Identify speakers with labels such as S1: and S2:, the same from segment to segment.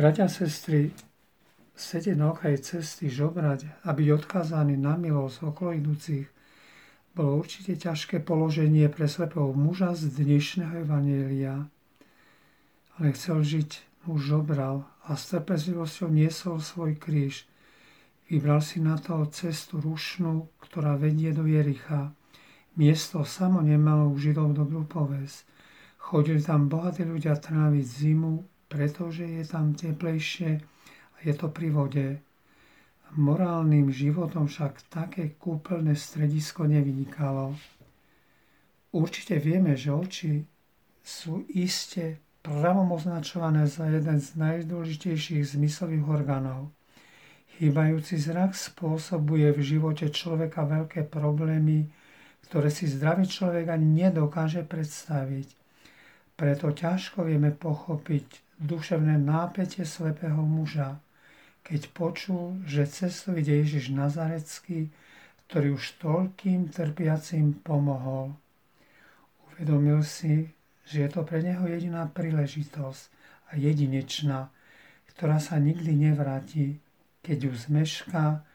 S1: Bratia a na okraji cesty, žobrať a byť odkázaný na milosť okolo idúcich, bolo určite ťažké položenie pre slepého muža z dnešného Evanielia. Ale chcel žiť, muž žobral a s trpezlivosťou niesol svoj kríž. Vybral si na to cestu rušnú, ktorá vedie do Jericha. Miesto samo nemalo u Židov dobrú povesť. Chodili tam bohatí ľudia tráviť zimu, pretože je tam teplejšie a je to pri vode. Morálnym životom však také kúpeľné stredisko nevynikalo. Určite vieme, že oči sú iste pravom označované za jeden z najdôležitejších zmyslových orgánov. Chýbajúci zrak spôsobuje v živote človeka veľké problémy, ktoré si zdravý človek ani nedokáže predstaviť. Preto ťažko vieme pochopiť duševné nápetie slepého muža, keď počul, že cestu ide Ježiš Nazarecký, ktorý už toľkým trpiacim pomohol. Uvedomil si, že je to pre neho jediná príležitosť a jedinečná, ktorá sa nikdy nevráti, keď ju zmešká,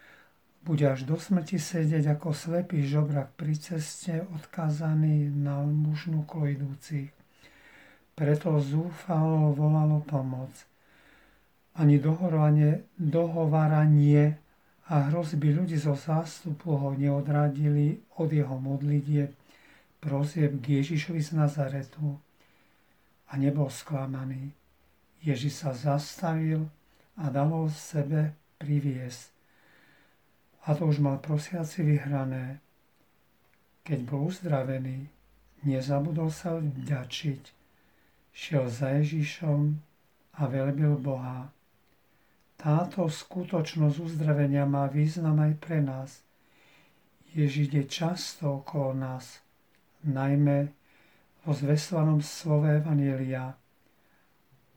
S1: bude až do smrti sedieť ako slepý žobrak pri ceste odkázaný na mužnú klojdúcich. Preto zúfalo volalo pomoc. Ani dohorovanie, dohováranie a hrozby ľudí zo zástupu ho neodradili od jeho modlitie prosieb k Ježišovi z Nazaretu. A nebol sklamaný. Ježiš sa zastavil a dal ho sebe priviesť. A to už mal prosiaci vyhrané. Keď bol uzdravený, nezabudol sa vďačiť šiel za Ježišom a veľbil Boha. Táto skutočnosť uzdravenia má význam aj pre nás. Ježiš je často okolo nás, najmä vo zvestovanom slove Evanielia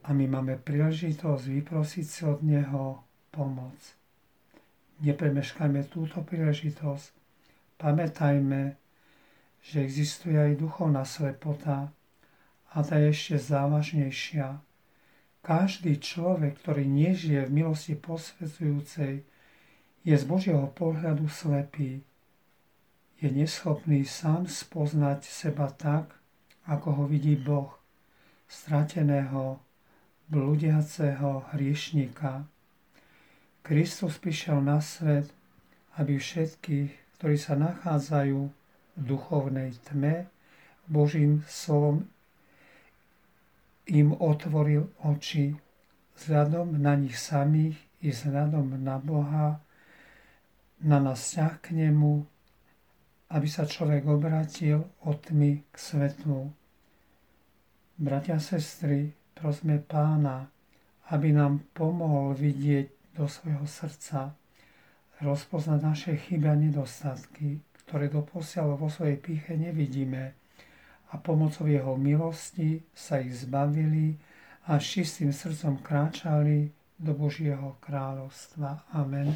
S1: a my máme príležitosť vyprosiť si od Neho pomoc. Nepremeškajme túto príležitosť. Pamätajme, že existuje aj duchovná slepota, a tá je ešte závažnejšia. Každý človek, ktorý nežije v milosti posvedzujúcej, je z Božieho pohľadu slepý. Je neschopný sám spoznať seba tak, ako ho vidí Boh, strateného, blúdiaceho hriešnika. Kristus prišiel na svet, aby všetkých, ktorí sa nachádzajú v duchovnej tme, Božím slovom im otvoril oči vzhľadom na nich samých i vzhľadom na Boha, na nás vzťah k Nemu, aby sa človek obratil od tmy k svetlu. Bratia a sestry, prosme Pána, aby nám pomohol vidieť do svojho srdca, rozpoznať naše chyby a nedostatky, ktoré doposiaľ vo svojej píche nevidíme, a pomocou jeho milosti sa ich zbavili a s čistým srdcom kráčali do Božieho kráľovstva. Amen.